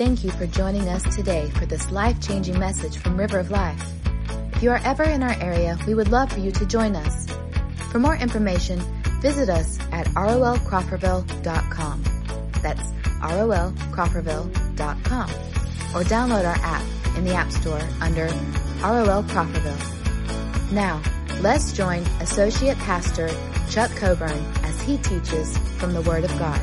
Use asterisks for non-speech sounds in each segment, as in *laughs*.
Thank you for joining us today for this life-changing message from River of Life. If you are ever in our area, we would love for you to join us. For more information, visit us at rolcrawfordville.com. That's rolcrawfordville.com. Or download our app in the App Store under ROL Crawfordville. Now, let's join Associate Pastor Chuck Coburn as he teaches from the Word of God.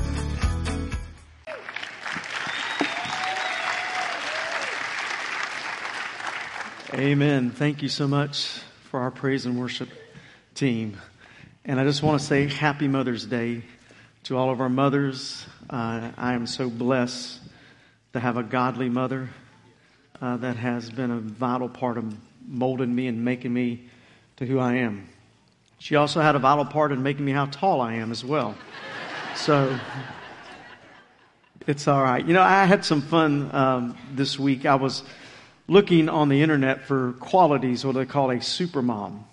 Amen. Thank you so much for our praise and worship team. And I just want to say happy Mother's Day to all of our mothers. Uh, I am so blessed to have a godly mother uh, that has been a vital part of molding me and making me to who I am. She also had a vital part in making me how tall I am as well. *laughs* So it's all right. You know, I had some fun um, this week. I was looking on the internet for qualities, what they call a super mom.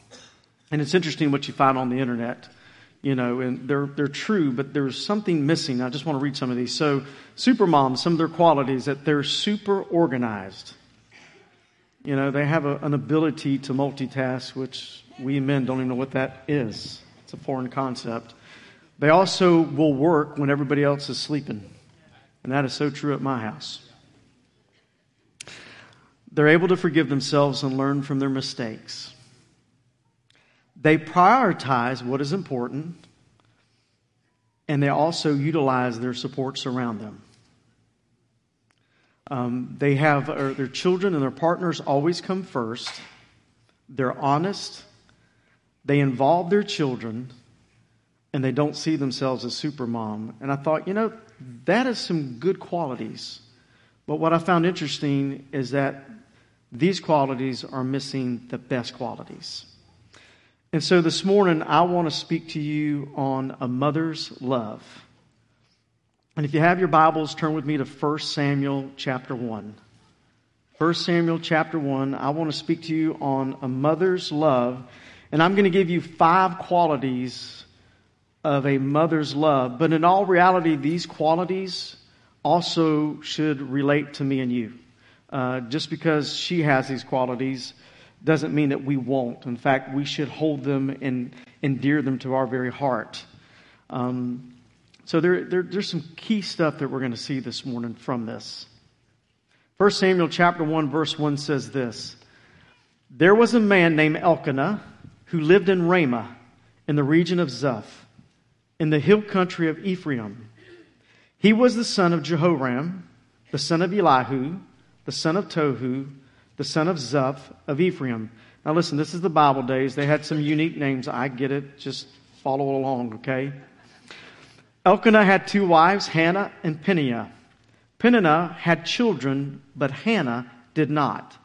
And it's interesting what you find on the internet, you know, and they're, they're true, but there's something missing. I just want to read some of these. So, super moms, some of their qualities that they're super organized. You know, they have a, an ability to multitask, which we men don't even know what that is. It's a foreign concept. They also will work when everybody else is sleeping. And that is so true at my house. They're able to forgive themselves and learn from their mistakes. They prioritize what is important, and they also utilize their supports around them. Um, they have their children and their partners always come first. They're honest. They involve their children, and they don't see themselves as super mom. And I thought, you know, that is some good qualities. But what I found interesting is that these qualities are missing the best qualities. And so this morning, I want to speak to you on a mother's love. And if you have your Bibles, turn with me to 1 Samuel chapter 1. 1 Samuel chapter 1, I want to speak to you on a mother's love. And I'm going to give you five qualities of a mother's love. But in all reality, these qualities also should relate to me and you. Uh, just because she has these qualities doesn't mean that we won't. In fact, we should hold them and endear them to our very heart. Um, so there, there, there's some key stuff that we're going to see this morning from this. 1 Samuel chapter 1 verse 1 says this. There was a man named Elkanah who lived in Ramah in the region of Zuph in the hill country of Ephraim. He was the son of Jehoram, the son of Elihu, the son of Tohu, the son of Zuph of Ephraim. Now listen, this is the Bible days. They had some unique names. I get it. Just follow along, okay? Elkanah had two wives, Hannah and Peninnah. Peninnah had children, but Hannah did not.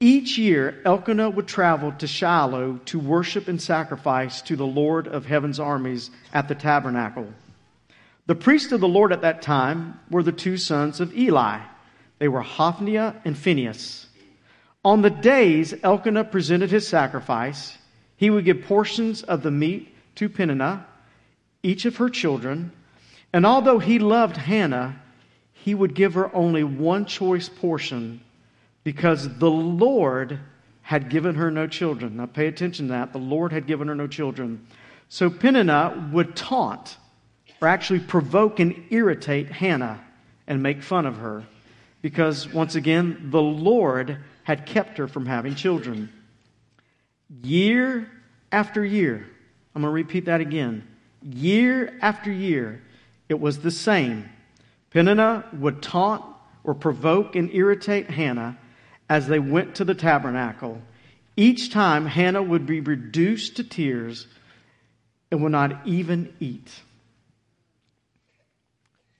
Each year, Elkanah would travel to Shiloh to worship and sacrifice to the Lord of heaven's armies at the tabernacle. The priests of the Lord at that time were the two sons of Eli. They were Hophni and Phinehas. On the days Elkanah presented his sacrifice, he would give portions of the meat to Peninnah, each of her children, and although he loved Hannah, he would give her only one choice portion because the Lord had given her no children. Now pay attention to that. The Lord had given her no children. So Peninnah would taunt or actually provoke and irritate Hannah and make fun of her because, once again, the Lord had kept her from having children. Year after year, I'm going to repeat that again. Year after year, it was the same. Peninnah would taunt or provoke and irritate Hannah as they went to the tabernacle. Each time, Hannah would be reduced to tears and would not even eat.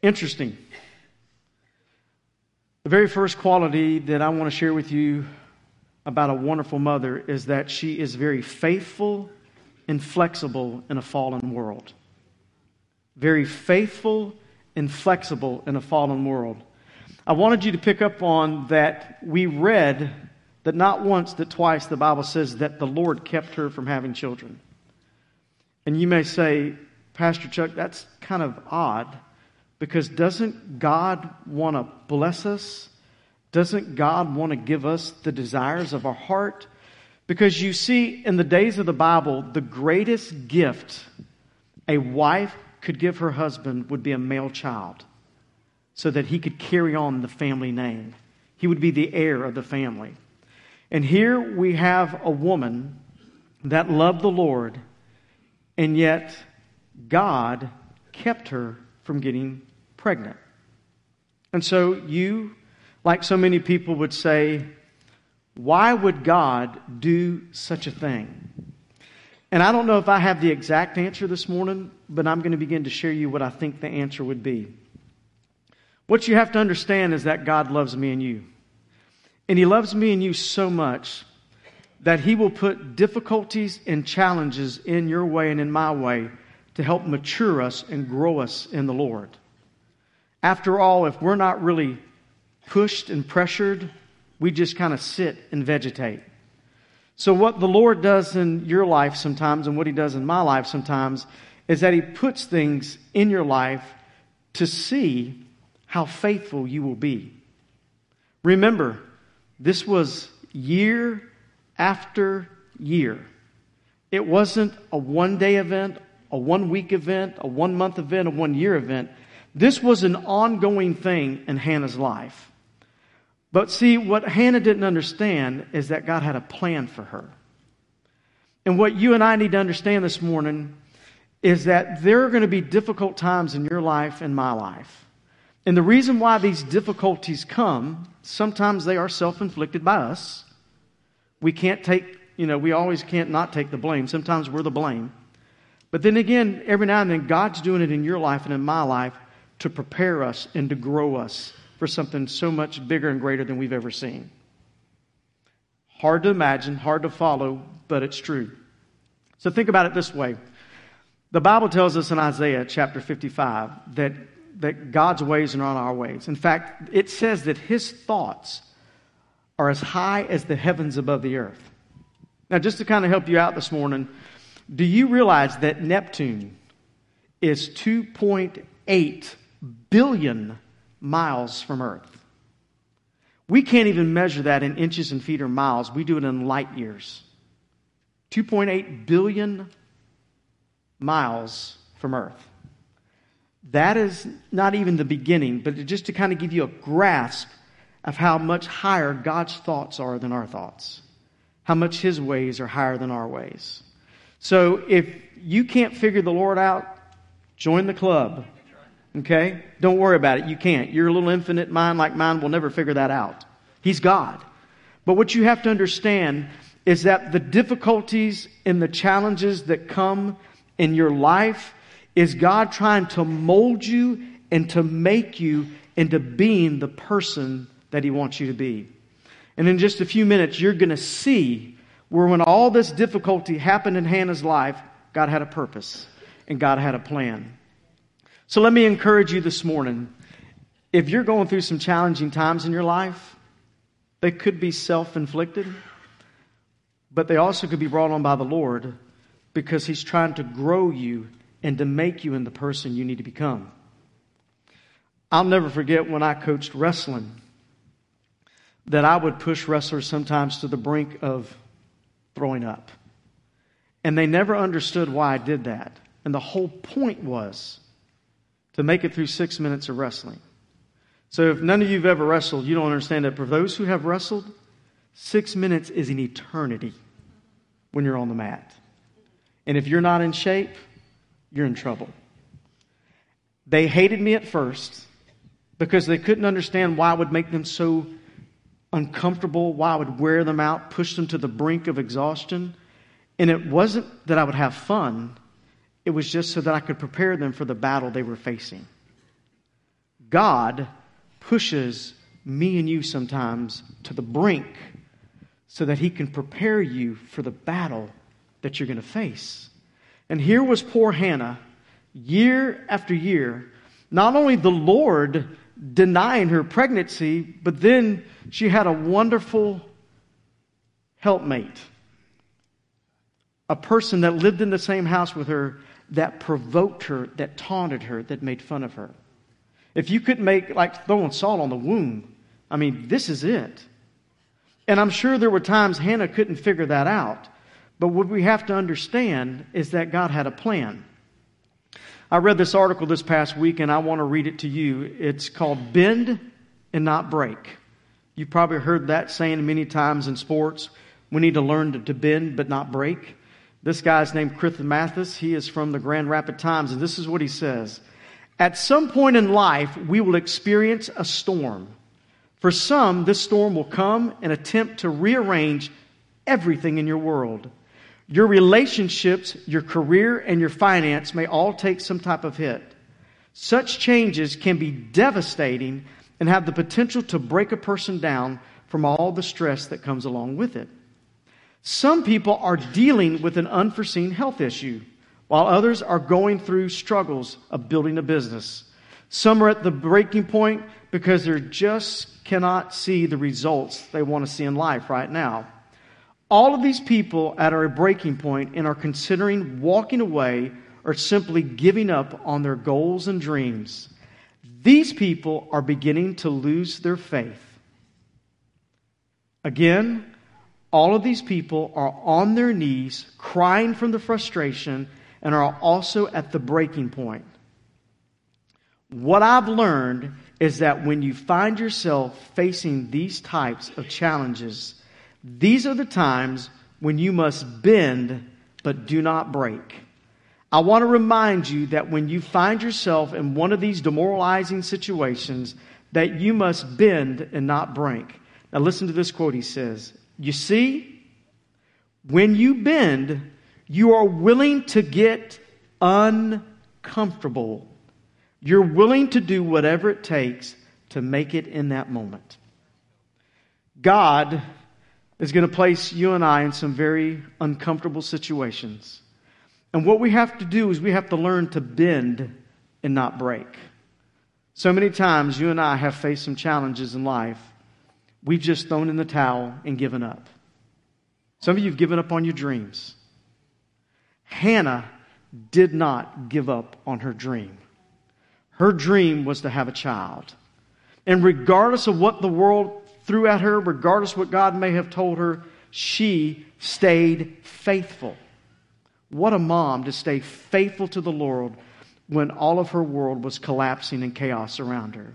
Interesting. The very first quality that I want to share with you about a wonderful mother is that she is very faithful and flexible in a fallen world. Very faithful and flexible in a fallen world. I wanted you to pick up on that we read that not once, that twice the Bible says that the Lord kept her from having children. And you may say, Pastor Chuck, that's kind of odd. Because doesn't God want to bless us? Doesn't God want to give us the desires of our heart? Because you see, in the days of the Bible, the greatest gift a wife could give her husband would be a male child so that he could carry on the family name. He would be the heir of the family. And here we have a woman that loved the Lord, and yet God kept her from getting pregnant. And so you, like so many people would say, why would God do such a thing? And I don't know if I have the exact answer this morning, but I'm going to begin to share you what I think the answer would be. What you have to understand is that God loves me and you. And He loves me and you so much that He will put difficulties and challenges in your way and in my way to help mature us and grow us in the Lord. After all, if we're not really pushed and pressured, we just kind of sit and vegetate. So, what the Lord does in your life sometimes and what He does in my life sometimes is that He puts things in your life to see how faithful you will be. Remember, this was year after year. It wasn't a one day event, a one week event, a one month event, a one year event. This was an ongoing thing in Hannah's life. But see, what Hannah didn't understand is that God had a plan for her. And what you and I need to understand this morning is that there are going to be difficult times in your life and my life. And the reason why these difficulties come, sometimes they are self inflicted by us. We can't take, you know, we always can't not take the blame. Sometimes we're the blame. But then again, every now and then, God's doing it in your life and in my life to prepare us and to grow us for something so much bigger and greater than we've ever seen. Hard to imagine, hard to follow, but it's true. So think about it this way. The Bible tells us in Isaiah chapter 55 that, that God's ways are not our ways. In fact, it says that his thoughts are as high as the heavens above the earth. Now, just to kind of help you out this morning, do you realize that Neptune is 2.8 billion miles from Earth. We can't even measure that in inches and feet or miles. We do it in light years. 2.8 billion miles from Earth. That is not even the beginning, but just to kind of give you a grasp of how much higher God's thoughts are than our thoughts, how much His ways are higher than our ways. So if you can't figure the Lord out, join the club. Okay? Don't worry about it. You can't. Your little infinite mind like mine will never figure that out. He's God. But what you have to understand is that the difficulties and the challenges that come in your life is God trying to mold you and to make you into being the person that He wants you to be. And in just a few minutes, you're going to see where when all this difficulty happened in Hannah's life, God had a purpose and God had a plan. So let me encourage you this morning. If you're going through some challenging times in your life, they could be self inflicted, but they also could be brought on by the Lord because He's trying to grow you and to make you in the person you need to become. I'll never forget when I coached wrestling that I would push wrestlers sometimes to the brink of throwing up. And they never understood why I did that. And the whole point was to make it through six minutes of wrestling. So if none of you have ever wrestled, you don't understand that. For those who have wrestled, six minutes is an eternity when you're on the mat. And if you're not in shape, you're in trouble. They hated me at first because they couldn't understand why I would make them so uncomfortable, why I would wear them out, push them to the brink of exhaustion. And it wasn't that I would have fun, it was just so that I could prepare them for the battle they were facing. God pushes me and you sometimes to the brink so that He can prepare you for the battle that you're going to face. And here was poor Hannah, year after year, not only the Lord denying her pregnancy, but then she had a wonderful helpmate, a person that lived in the same house with her that provoked her, that taunted her, that made fun of her. If you couldn't make, like throwing salt on the wound, I mean, this is it. And I'm sure there were times Hannah couldn't figure that out. But what we have to understand is that God had a plan. I read this article this past week and I want to read it to you. It's called Bend and Not Break. You've probably heard that saying many times in sports. We need to learn to bend but not break. This guy's named Chris Mathis. He is from the Grand Rapid Times, and this is what he says. At some point in life, we will experience a storm. For some, this storm will come and attempt to rearrange everything in your world. Your relationships, your career, and your finance may all take some type of hit. Such changes can be devastating and have the potential to break a person down from all the stress that comes along with it. Some people are dealing with an unforeseen health issue, while others are going through struggles of building a business. Some are at the breaking point because they just cannot see the results they want to see in life right now. All of these people are at a breaking point and are considering walking away or simply giving up on their goals and dreams. These people are beginning to lose their faith. Again, all of these people are on their knees, crying from the frustration, and are also at the breaking point. What I've learned is that when you find yourself facing these types of challenges, these are the times when you must bend but do not break. I want to remind you that when you find yourself in one of these demoralizing situations, that you must bend and not break. Now listen to this quote he says. You see, when you bend, you are willing to get uncomfortable. You're willing to do whatever it takes to make it in that moment. God is going to place you and I in some very uncomfortable situations. And what we have to do is we have to learn to bend and not break. So many times you and I have faced some challenges in life We've just thrown in the towel and given up. Some of you have given up on your dreams. Hannah did not give up on her dream. Her dream was to have a child. And regardless of what the world threw at her, regardless of what God may have told her, she stayed faithful. What a mom to stay faithful to the Lord when all of her world was collapsing in chaos around her.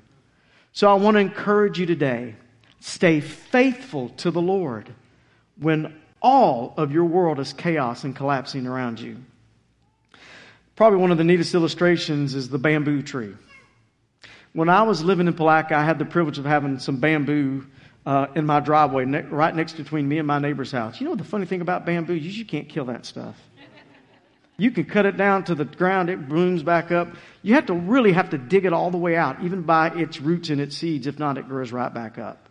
So I want to encourage you today Stay faithful to the Lord when all of your world is chaos and collapsing around you. Probably one of the neatest illustrations is the bamboo tree. When I was living in Palatka, I had the privilege of having some bamboo uh, in my driveway, ne- right next between me and my neighbor's house. You know the funny thing about bamboo? You, you can't kill that stuff. You can cut it down to the ground, it blooms back up. You have to really have to dig it all the way out, even by its roots and its seeds. If not, it grows right back up.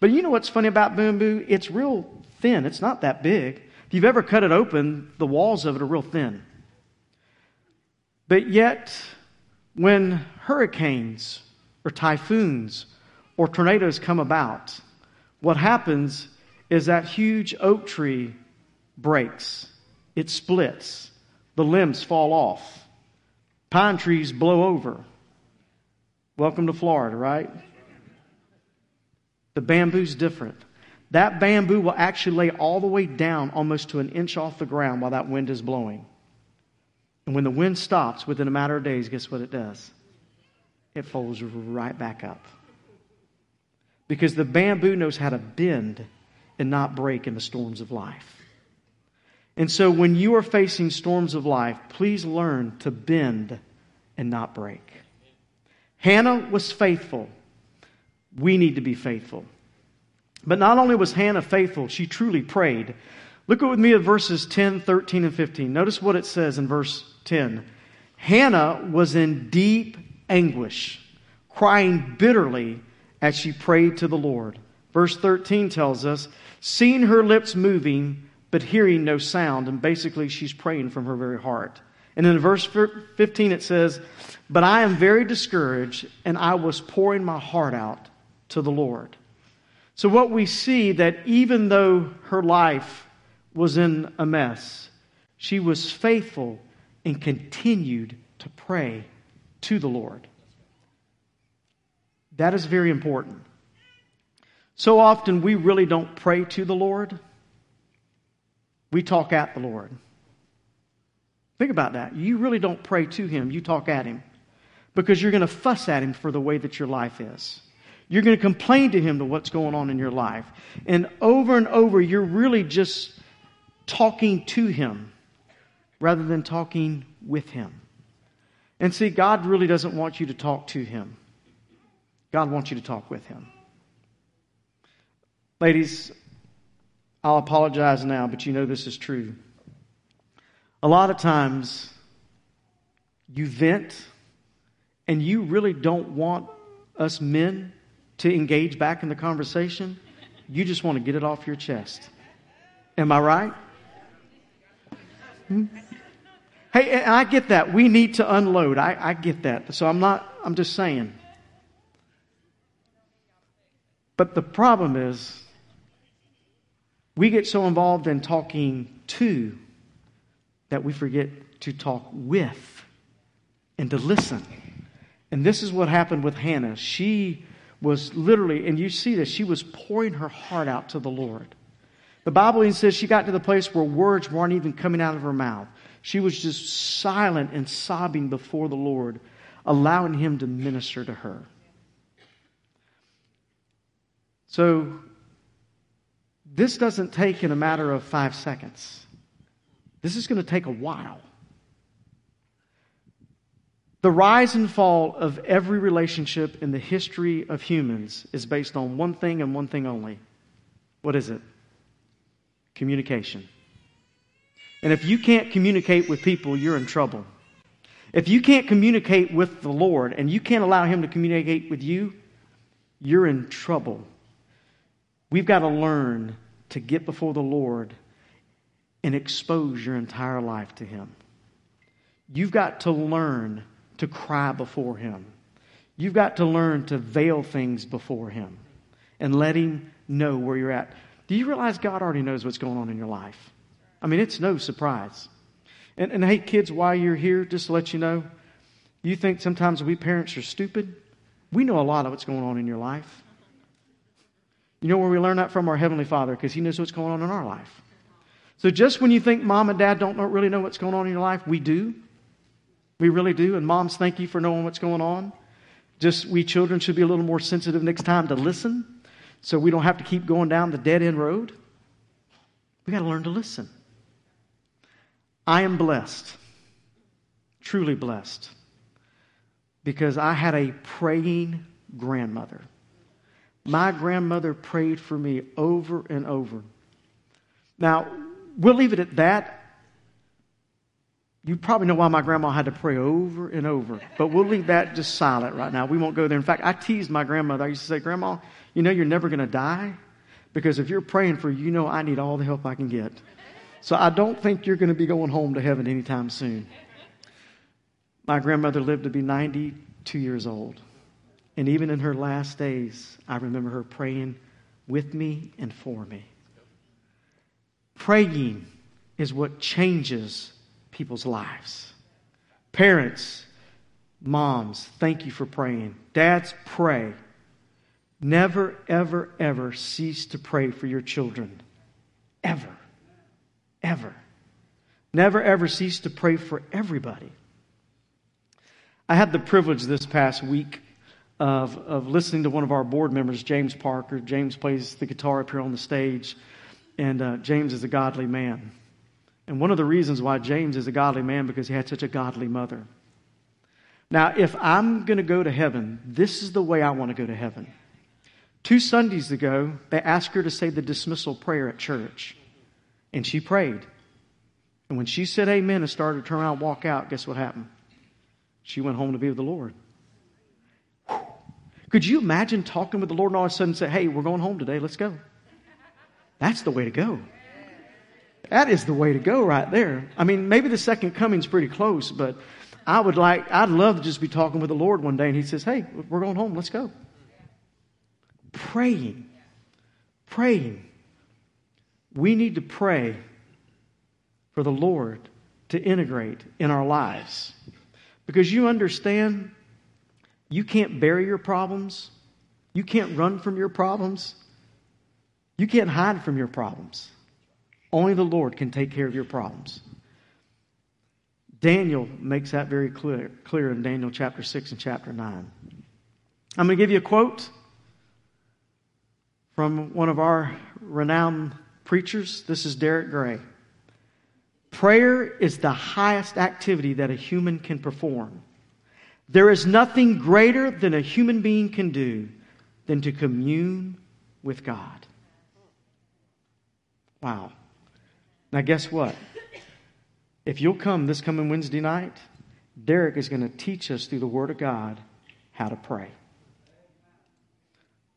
But you know what's funny about bamboo? It's real thin. It's not that big. If you've ever cut it open, the walls of it are real thin. But yet, when hurricanes or typhoons or tornadoes come about, what happens is that huge oak tree breaks, it splits, the limbs fall off, pine trees blow over. Welcome to Florida, right? The bamboo's different. That bamboo will actually lay all the way down almost to an inch off the ground while that wind is blowing. And when the wind stops within a matter of days, guess what it does? It folds right back up. Because the bamboo knows how to bend and not break in the storms of life. And so when you are facing storms of life, please learn to bend and not break. Hannah was faithful we need to be faithful. But not only was Hannah faithful, she truly prayed. Look with me at verses 10, 13, and 15. Notice what it says in verse 10. Hannah was in deep anguish, crying bitterly as she prayed to the Lord. Verse 13 tells us, seeing her lips moving, but hearing no sound. And basically, she's praying from her very heart. And in verse 15, it says, But I am very discouraged, and I was pouring my heart out to the Lord. So, what we see that even though her life was in a mess, she was faithful and continued to pray to the Lord. That is very important. So often we really don't pray to the Lord. We talk at the Lord. Think about that. You really don't pray to Him, you talk at Him because you're going to fuss at Him for the way that your life is. You're going to complain to Him to what's going on in your life. And over and over, you're really just talking to Him rather than talking with Him. And see, God really doesn't want you to talk to Him, God wants you to talk with Him. Ladies, I'll apologize now, but you know this is true. A lot of times, you vent and you really don't want us men to engage back in the conversation. You just want to get it off your chest. Am I right? Hmm? Hey, I get that. We need to unload. I, I get that. So I'm not, I'm just saying. But the problem is, we get so involved in talking to that we forget to talk with and to listen. And this is what happened with Hannah. She was literally, and you see this, she was pouring her heart out to the Lord. The Bible even says she got to the place where words weren't even coming out of her mouth. She was just silent and sobbing before the Lord, allowing Him to minister to her. So this doesn't take in a matter of five seconds. This is going to take a while. The rise and fall of every relationship in the history of humans is based on one thing and one thing only. What is it? Communication. And if you can't communicate with people, you're in trouble. If you can't communicate with the Lord and you can't allow Him to communicate with you, you're in trouble. We've got to learn to get before the Lord and expose your entire life to Him. You've got to learn to cry before Him. You've got to learn to veil things before Him and let Him know where you're at. Do you realize God already knows what's going on in your life? I mean, it's no surprise. And, and hey, kids, while you're here, just to let you know, you think sometimes we parents are stupid? We know a lot of what's going on in your life. You know where we learn that from? Our Heavenly Father, because He knows what's going on in our life. So just when you think mom and dad don't really know what's going on in your life, we do. We really do. And moms, thank you for knowing what's going on. Just we children should be a little more sensitive next time to listen so we don't have to keep going down the dead end road. We got to learn to listen. I am blessed, truly blessed, because I had a praying grandmother. My grandmother prayed for me over and over. Now, we'll leave it at that. You probably know why my grandma had to pray over and over, but we'll leave that just silent right now. We won't go there. In fact, I teased my grandmother. I used to say, Grandma, you know you're never going to die because if you're praying for you know I need all the help I can get. So I don't think you're going to be going home to heaven anytime soon. My grandmother lived to be 92 years old. And even in her last days, I remember her praying with me and for me. Praying is what changes people's lives. Parents, moms, thank you for praying. Dads, pray. Never, ever, ever cease to pray for your children. Ever. Ever. Never, ever cease to pray for everybody. I had the privilege this past week of, of listening to one of our board members, James Parker. James plays the guitar up here on the stage, and uh, James is a godly man. And one of the reasons why James is a godly man because he had such a godly mother. Now, if I'm going to go to heaven, this is the way I want to go to heaven. Two Sundays ago, they asked her to say the dismissal prayer at church, and she prayed. And when she said amen and started to turn around and walk out, guess what happened? She went home to be with the Lord. Could you imagine talking with the Lord and all of a sudden say, hey, we're going home today, let's go? That's the way to go. That is the way to go right there. I mean, maybe the second coming's pretty close, but I would like, I'd love to just be talking with the Lord one day and he says, hey, we're going home, let's go. Praying. Praying. We need to pray for the Lord to integrate in our lives. Because you understand you can't bury your problems You can't run from your problems. You can't hide from your problems. Only the Lord can take care of your problems. Daniel makes that very clear, clear in Daniel chapter 6 and chapter 9. I'm going to give you a quote from one of our renowned preachers. This is Derek Gray. Prayer is the highest activity that a human can perform. There is nothing greater than a human being can do than to commune with God. Wow. Now, guess what? If you'll come this coming Wednesday night, Derek is going to teach us through the Word of God how to pray.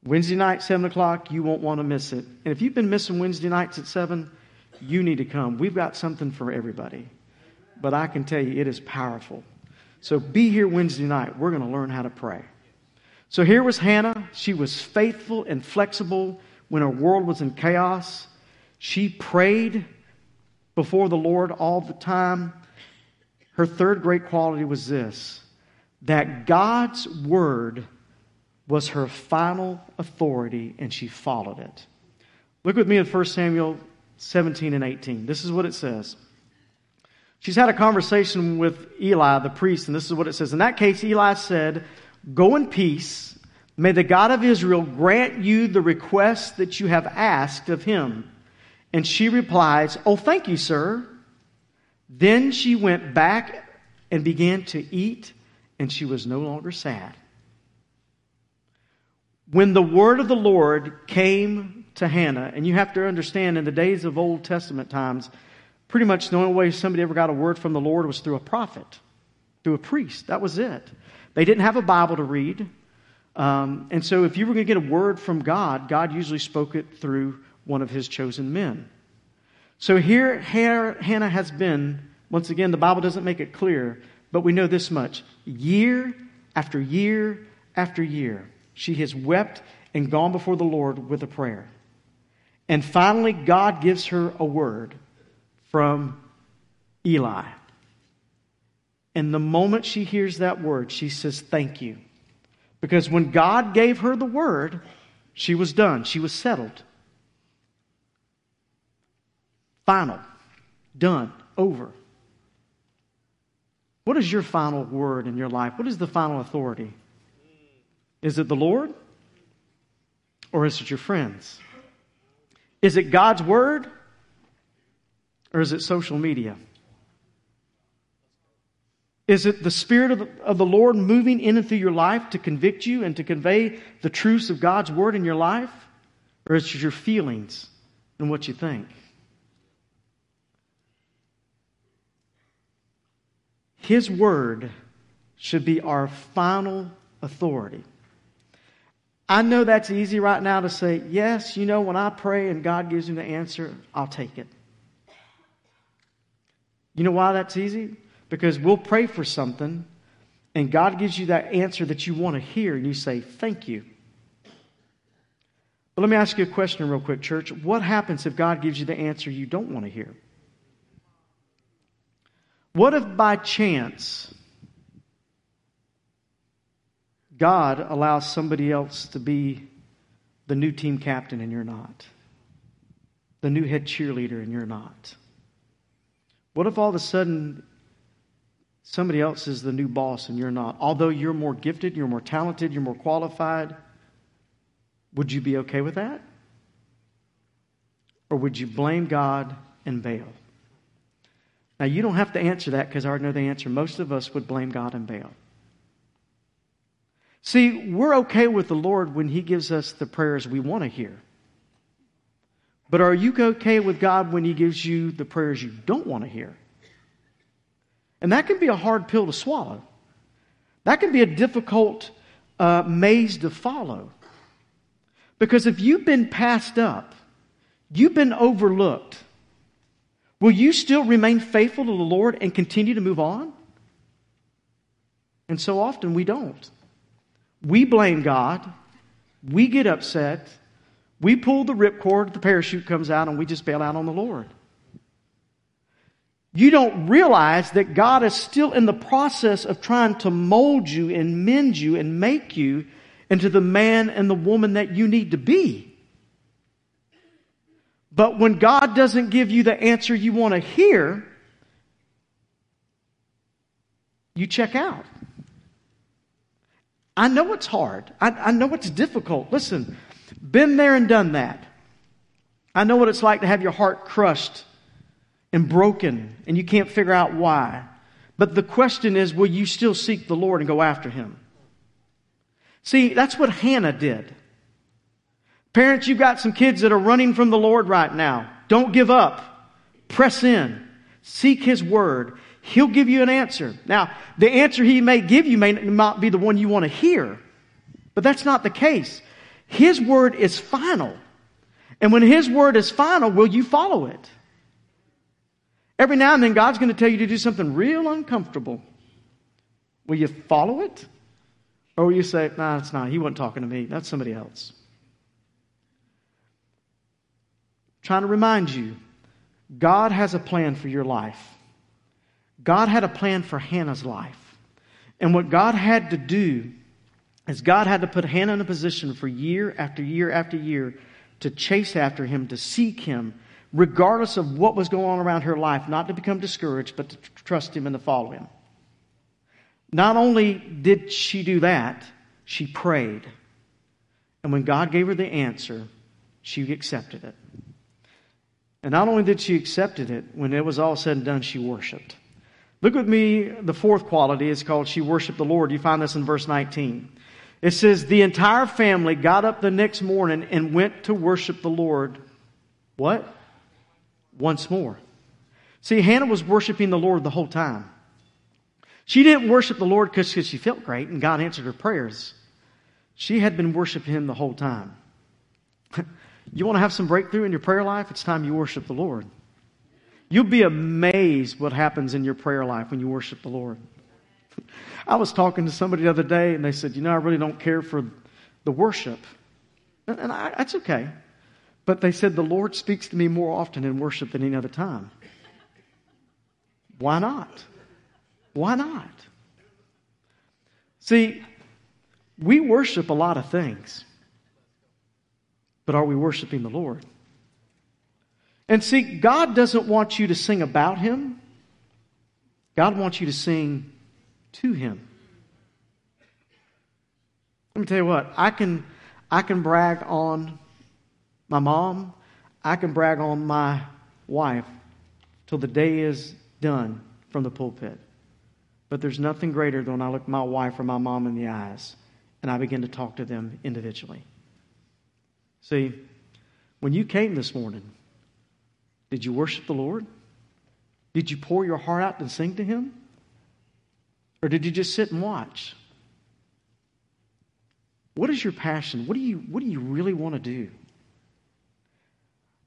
Wednesday night, 7 o'clock, you won't want to miss it. And if you've been missing Wednesday nights at 7, you need to come. We've got something for everybody. But I can tell you, it is powerful. So be here Wednesday night. We're going to learn how to pray. So here was Hannah. She was faithful and flexible when her world was in chaos. She prayed before the Lord all the time. Her third great quality was this that God's word was her final authority and she followed it. Look with me at 1 Samuel 17 and 18. This is what it says. She's had a conversation with Eli, the priest, and this is what it says. In that case, Eli said, Go in peace. May the God of Israel grant you the request that you have asked of him. And she replies, Oh, thank you, sir. Then she went back and began to eat, and she was no longer sad. When the word of the Lord came to Hannah, and you have to understand in the days of Old Testament times, pretty much the only way somebody ever got a word from the Lord was through a prophet, through a priest. That was it. They didn't have a Bible to read. Um, and so if you were going to get a word from God, God usually spoke it through one of his chosen men. So here, Hannah has been, once again, the Bible doesn't make it clear, but we know this much. Year after year after year, she has wept and gone before the Lord with a prayer. And finally, God gives her a word from Eli. And the moment she hears that word, she says, Thank you. Because when God gave her the word, she was done, she was settled. Final, done, over. What is your final word in your life? What is the final authority? Is it the Lord? Or is it your friends? Is it God's word? Or is it social media? Is it the Spirit of the, of the, Lord moving in and through your life to convict you and to convey the truths of God's Word in your life? Or is it your feelings and what you think? His Word should be our final authority. I know that's easy right now to say, yes, you know, when I pray and God gives me the answer, I'll take it. You know why that's easy? Because we'll pray for something and God gives you that answer that you want to hear and you say, thank you. But let me ask you a question, real quick, church. What happens if God gives you the answer you don't want to hear? What if by chance God allows somebody else to be the new team captain and you're not? The new head cheerleader and you're not? What if all of a sudden somebody else is the new boss and you're not? Although you're more gifted, you're more talented, you're more qualified, would you be okay with that? Or would you blame God and bail? Now, you don't have to answer that because I already know the answer. Most of us would blame God and bail. See, we're okay with the Lord when He gives us the prayers we want to hear. But are you okay with God when He gives you the prayers you don't want to hear? And that can be a hard pill to swallow. That can be a difficult uh, maze to follow. Because if you've been passed up, you've been overlooked, Will you still remain faithful to the Lord and continue to move on? And so often we don't. We blame God. We get upset. We pull the ripcord, the parachute comes out, and we just bail out on the Lord. You don't realize that God is still in the process of trying to mold you and mend you and make you into the man and the woman that you need to be. But when God doesn't give you the answer you want to hear, you check out. I know it's hard. I, I, know it's difficult. Listen, been there and done that. I know what it's like to have your heart crushed and broken and you can't figure out why. But the question is, will you still seek the Lord and go after Him? See, that's what Hannah did. Parents, you've got some kids that are running from the Lord right now. Don't give up. Press in. Seek His Word. He'll give you an answer. Now, the answer He may give you may not be the one you want to hear, but that's not the case. His Word is final. And when His Word is final, will you follow it? Every now and then, God's going to tell you to do something real uncomfortable. Will you follow it? Or will you say, nah, it's not. He wasn't talking to me. That's somebody else. I'm trying to remind you, God has a plan for your life. God had a plan for Hannah's life. And what God had to do is God had to put Hannah in a position for year after year after year to chase after him, to seek him, regardless of what was going on around her life, not to become discouraged, but to trust Him and to follow Him. Not only did she do that, she prayed. And when God gave her the answer, she accepted it. And not only did she accept it, when it was all said and done, she worshiped. Look with me, the fourth quality is called she worshiped the Lord. You find this in verse 19. It says, The entire family got up the next morning and went to worship the Lord. What? once more. See, Hannah was worshiping the Lord the whole time. She didn't worship the Lord because she felt great and God answered her prayers. She had been worshiping Him the whole time. *laughs* you want to have some breakthrough in your prayer life? It's time you worship the Lord. You'll be amazed what happens in your prayer life when you worship the Lord. I was talking to somebody the other day and they said, You know, I really don't care for the worship. And I, that's okay. But they said, The Lord speaks to me more often in worship than any other time. Why not? Why not? See, we worship a lot of things, but are we worshiping the Lord? And see, God doesn't want you to sing about Him, God wants you to sing to Him. Let me tell you what, I can, I can brag on my mom, I can brag on my wife till the day is done from the pulpit. But there's nothing greater than when I look my wife or my mom in the eyes and I begin to talk to them individually. See, when you came this morning, did you worship the Lord? Did you pour your heart out and sing to Him? Or did you just sit and watch? What is your passion? What do you, what do you really want to do?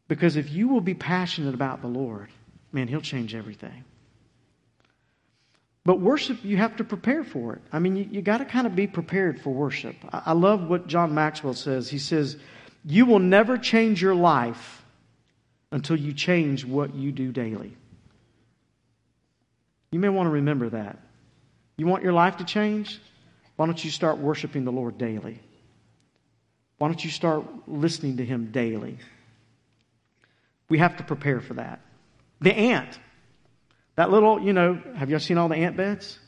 Because if you will be passionate about the Lord, man, He'll change everything. But worship, you have to prepare for it. I mean, you, you got to kind of be prepared for worship. I, I love what John Maxwell says. He says, You will never change your life until you change what you do daily. You may want to remember that. You want your life to change? Why don't you start worshiping the Lord daily? Why don't you start listening to Him daily? We have to prepare for that. The ant. That little, you know, have y'all seen all the ant beds?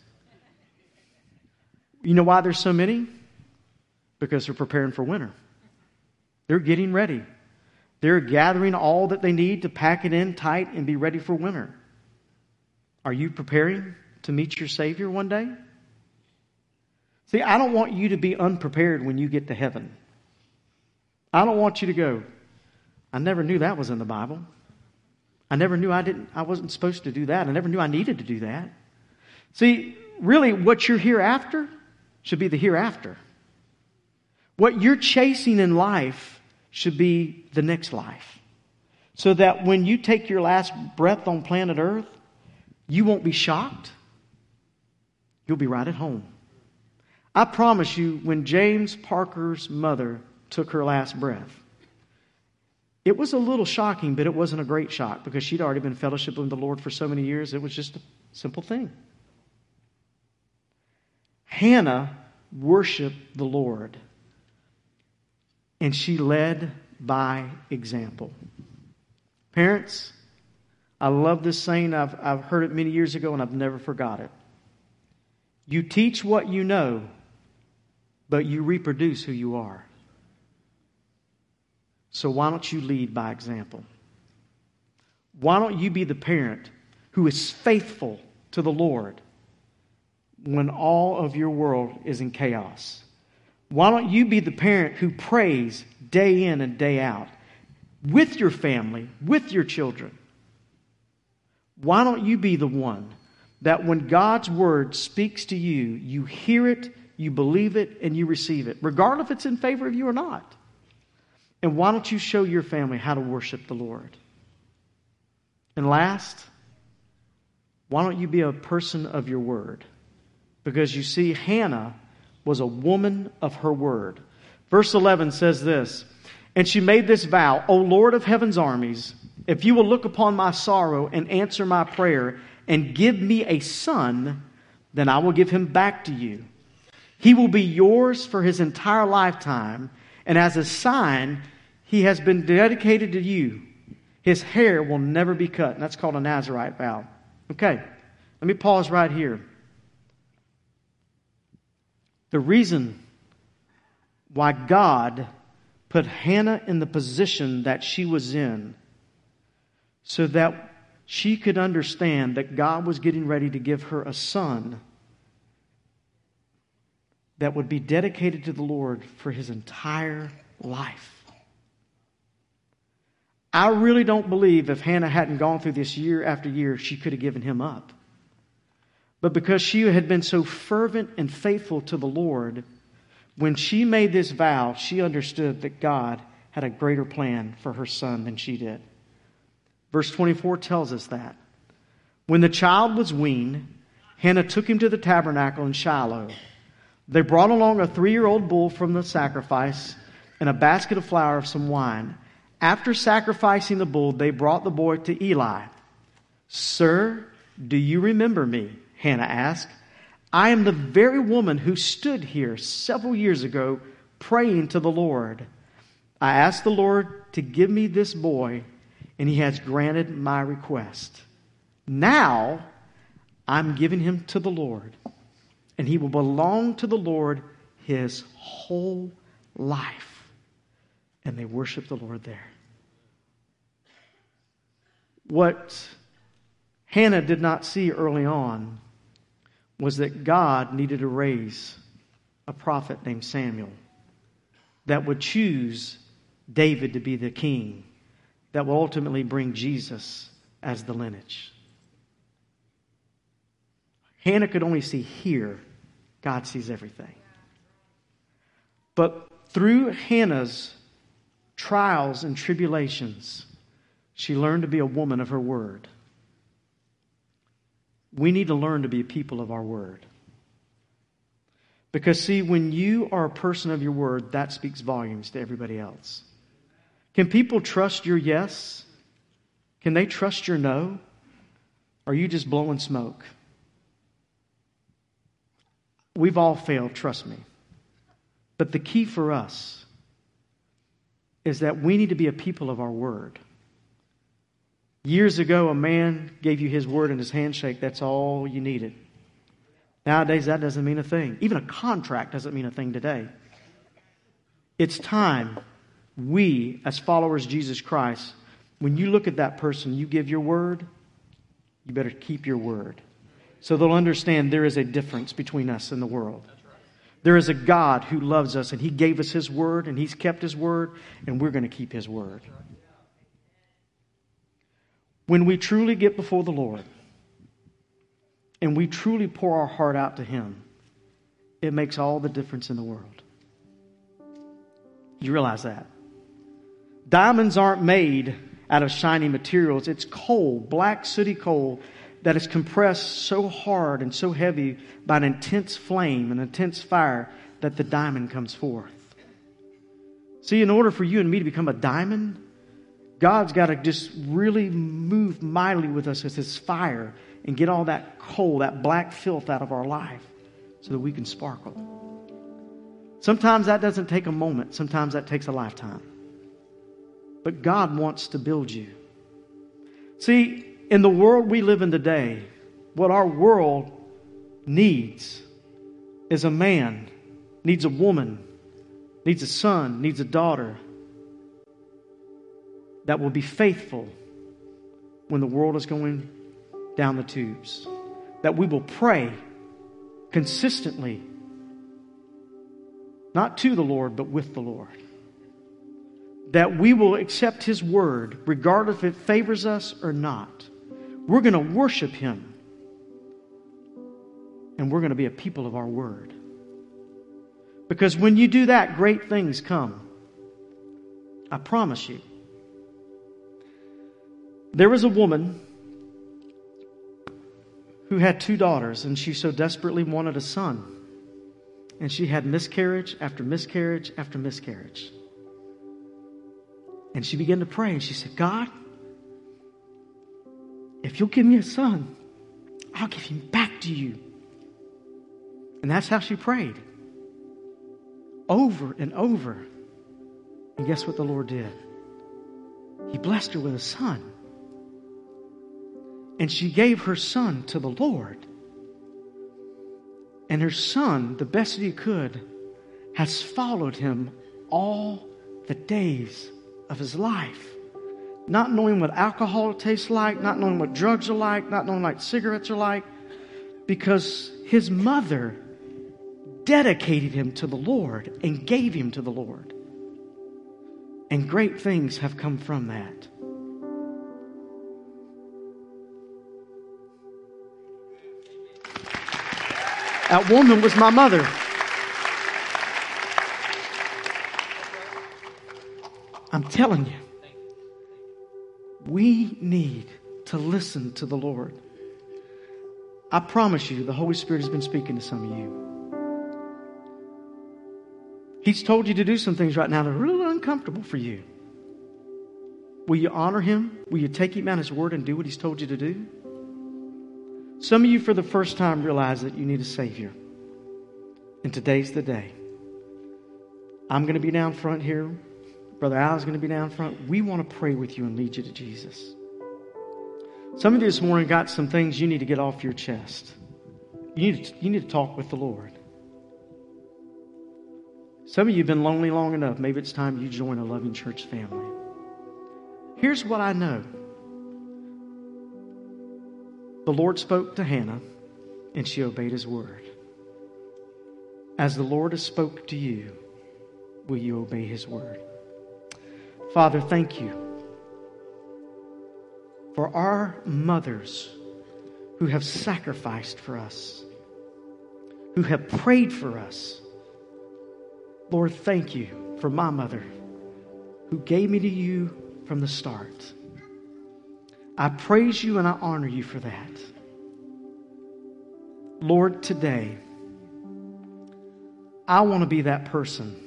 You know why there's so many? Because they're preparing for winter. They're getting ready. They're gathering all that they need to pack it in tight and be ready for winter. Are you preparing to meet your Savior one day? See, I don't want you to be unprepared when you get to heaven. I don't want you to go, I never knew that was in the Bible. I never knew I didn't I wasn't supposed to do that. I never knew I needed to do that. See, really what you're here after should be the hereafter. What you're chasing in life should be the next life. So that when you take your last breath on planet Earth, you won't be shocked. You'll be right at home. I promise you, when James Parker's mother took her last breath, it was a little shocking, but it wasn't a great shock because she'd already been fellowshipping with the Lord for so many years. It was just a simple thing. Hannah worshiped the Lord. And she led by example. Parents, I love this saying. I've, I've heard it many years ago and I've never forgot it. You teach what you know, but you reproduce who you are. So why don't you lead by example? Why don't you be the parent who is faithful to the Lord when all of your world is in chaos? Why don't you be the parent who prays day in and day out with your family, with your children? Why don't you be the one that when God's word speaks to you, you hear it, you believe it, and you receive it, regardless if it's in favor of you or not? And why don't you show your family how to worship the Lord? And last, why don't you be a person of your word? Because you see, Hannah was a woman of her word. Verse 11 says this And she made this vow, O Lord of heaven's armies, if you will look upon my sorrow and answer my prayer and give me a son, then I will give him back to you. He will be yours for his entire lifetime, and as a sign, he has been dedicated to you. His hair will never be cut. And that's called a Nazarite vow. Okay, let me pause right here. The reason why God put Hannah in the position that she was in so that she could understand that God was getting ready to give her a son that would be dedicated to the Lord for his entire life. I really don't believe if Hannah hadn't gone through this year after year, she could have given him up. But because she had been so fervent and faithful to the Lord, when she made this vow, she understood that God had a greater plan for her son than she did. Verse 24 tells us that. When the child was weaned, Hannah took him to the tabernacle in Shiloh. They brought along a three year old bull from the sacrifice and a basket of flour of some wine. After sacrificing the bull, they brought the boy to Eli. Sir, do you remember me? Hannah asked. I am the very woman who stood here several years ago praying to the Lord. I asked the Lord to give me this boy and he has granted my request. Now I'm giving him to the Lord, and he will belong to the Lord his whole life. And they worship the Lord there. What Hannah did not see early on was that God needed to raise a prophet named Samuel that would choose David to be the king that will ultimately bring Jesus as the lineage. Hannah could only see here, God sees everything. But through Hannah's trials and tribulations, she learned to be a woman of her word. We need to learn to be people of our word. Because, see, when you are a person of your word, that speaks volumes to everybody else. Can people trust your yes? Can they trust your no? Are you just blowing smoke? We've all failed, trust me. But the key for us is that we need to be a people of our word. Years ago, a man gave you his word and his handshake. That's all you needed. Nowadays, that doesn't mean a thing. Even a contract doesn't mean a thing today. It's time we, as followers of Jesus Christ, when you look at that person, you give your word, you better keep your word. So they'll understand there is a difference between us and the world. There is a God who loves us, and He gave us His word, and He's kept His word, and we're going to keep His word. When we truly get before the Lord and we truly pour our heart out to Him, it makes all the difference in the world. You realize that? Diamonds aren't made out of shiny materials. It's coal, black sooty coal that is compressed so hard and so heavy by an intense flame, an intense fire, that the diamond comes forth. See, in order for you and me to become a diamond, God's got to just really move mightily with us as His fire and get all that coal, that black filth out of our life so that we can sparkle. Sometimes that doesn't take a moment, sometimes that takes a lifetime. But God wants to build you. See, in the world we live in today, what our world needs is a man, needs a woman, needs a son, needs a daughter that will be faithful when the world is going down the tubes. That we will pray consistently, not to the Lord, but with the Lord. That we will accept His word, regardless if it favors us or not. We're going to worship Him. And we're going to be a people of our word. Because when you do that, great things come. I promise you. There was a woman who had two daughters, and she so desperately wanted a son. And she had miscarriage after miscarriage after miscarriage. And she began to pray, and she said, God, if you'll give me a son, I'll give him back to you. And that's how she prayed over and over. And guess what the Lord did? He blessed her with a son. And she gave her son to the Lord. And her son, the best he could, has followed him all the days of his life. Not knowing what alcohol tastes like, not knowing what drugs are like, not knowing what cigarettes are like, because his mother dedicated him to the Lord and gave him to the Lord. And great things have come from that. That woman was my mother. I'm telling you, we need to listen to the Lord. I promise you, the Holy Spirit has been speaking to some of you. He's told you to do some things right now that are really uncomfortable for you. Will you honor him? Will you take him at his word and do what he's told you to do? Some of you, for the first time, realize that you need a Savior. And today's the day. I'm going to be down front here. Brother Al is going to be down front. We want to pray with you and lead you to Jesus. Some of you this morning got some things you need to get off your chest. You need to, you need to talk with the Lord. Some of you have been lonely long enough. Maybe it's time you join a loving church family. Here's what I know the Lord spoke to Hannah, and she obeyed his word. As the Lord has spoke to you, will you obey his word? Father, thank you for our mothers who have sacrificed for us, who have prayed for us. Lord, thank you for my mother who gave me to you from the start. I praise you and I honor you for that. Lord, today, I want to be that person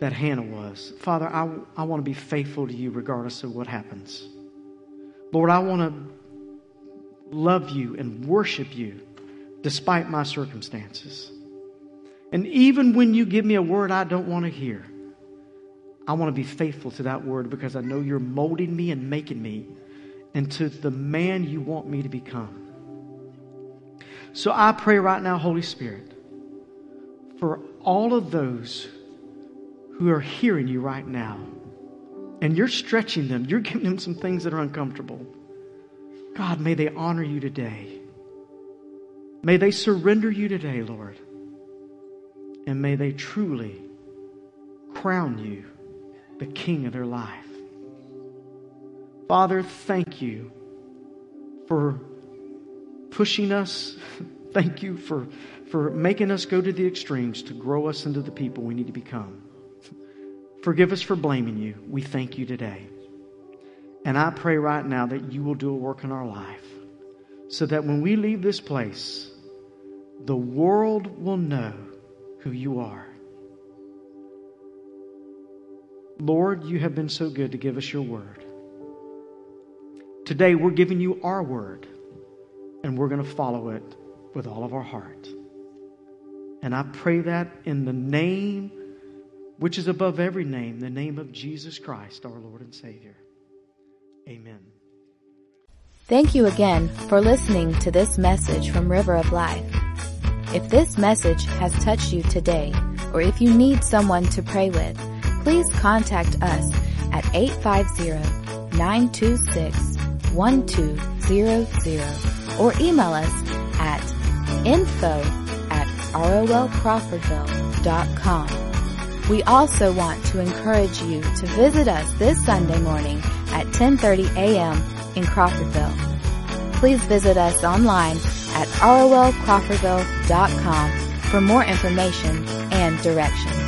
that Hannah was. Father, I, I want to be faithful to you regardless of what happens. Lord, I want to love you and worship you despite my circumstances. And even when you give me a word I don't want to hear, I want to be faithful to that word because I know you're molding me and making me into the man you want me to become. So I pray right now, Holy Spirit, for all of those who are hearing you right now, and you're stretching them, you're giving them some things that are uncomfortable. God, may they honor you today. May they surrender you today, Lord. And may they truly crown you the king of their life. Father, thank you for pushing us. *laughs* Thank you for, for making us go to the extremes to grow us into the people we need to become. Forgive us for blaming you. We thank you today. And I pray right now that you will do a work in our life so that when we leave this place, the world will know who you are. Lord, you have been so good to give us your word. Today, we're giving you our word, and we're going to follow it with all of our heart. And I pray that in the name which is above every name, the name of Jesus Christ, our Lord and Savior. Amen. Thank you again for listening to this message from River of Life. If this message has touched you today, or if you need someone to pray with, please contact us at 850-926-1200 or email us at info at rolcrawfordville.com. We also want to encourage you to visit us this Sunday morning at 10:30 a.m. in Crawfordville. Please visit us online at rolcrawfordville.com for more information and directions.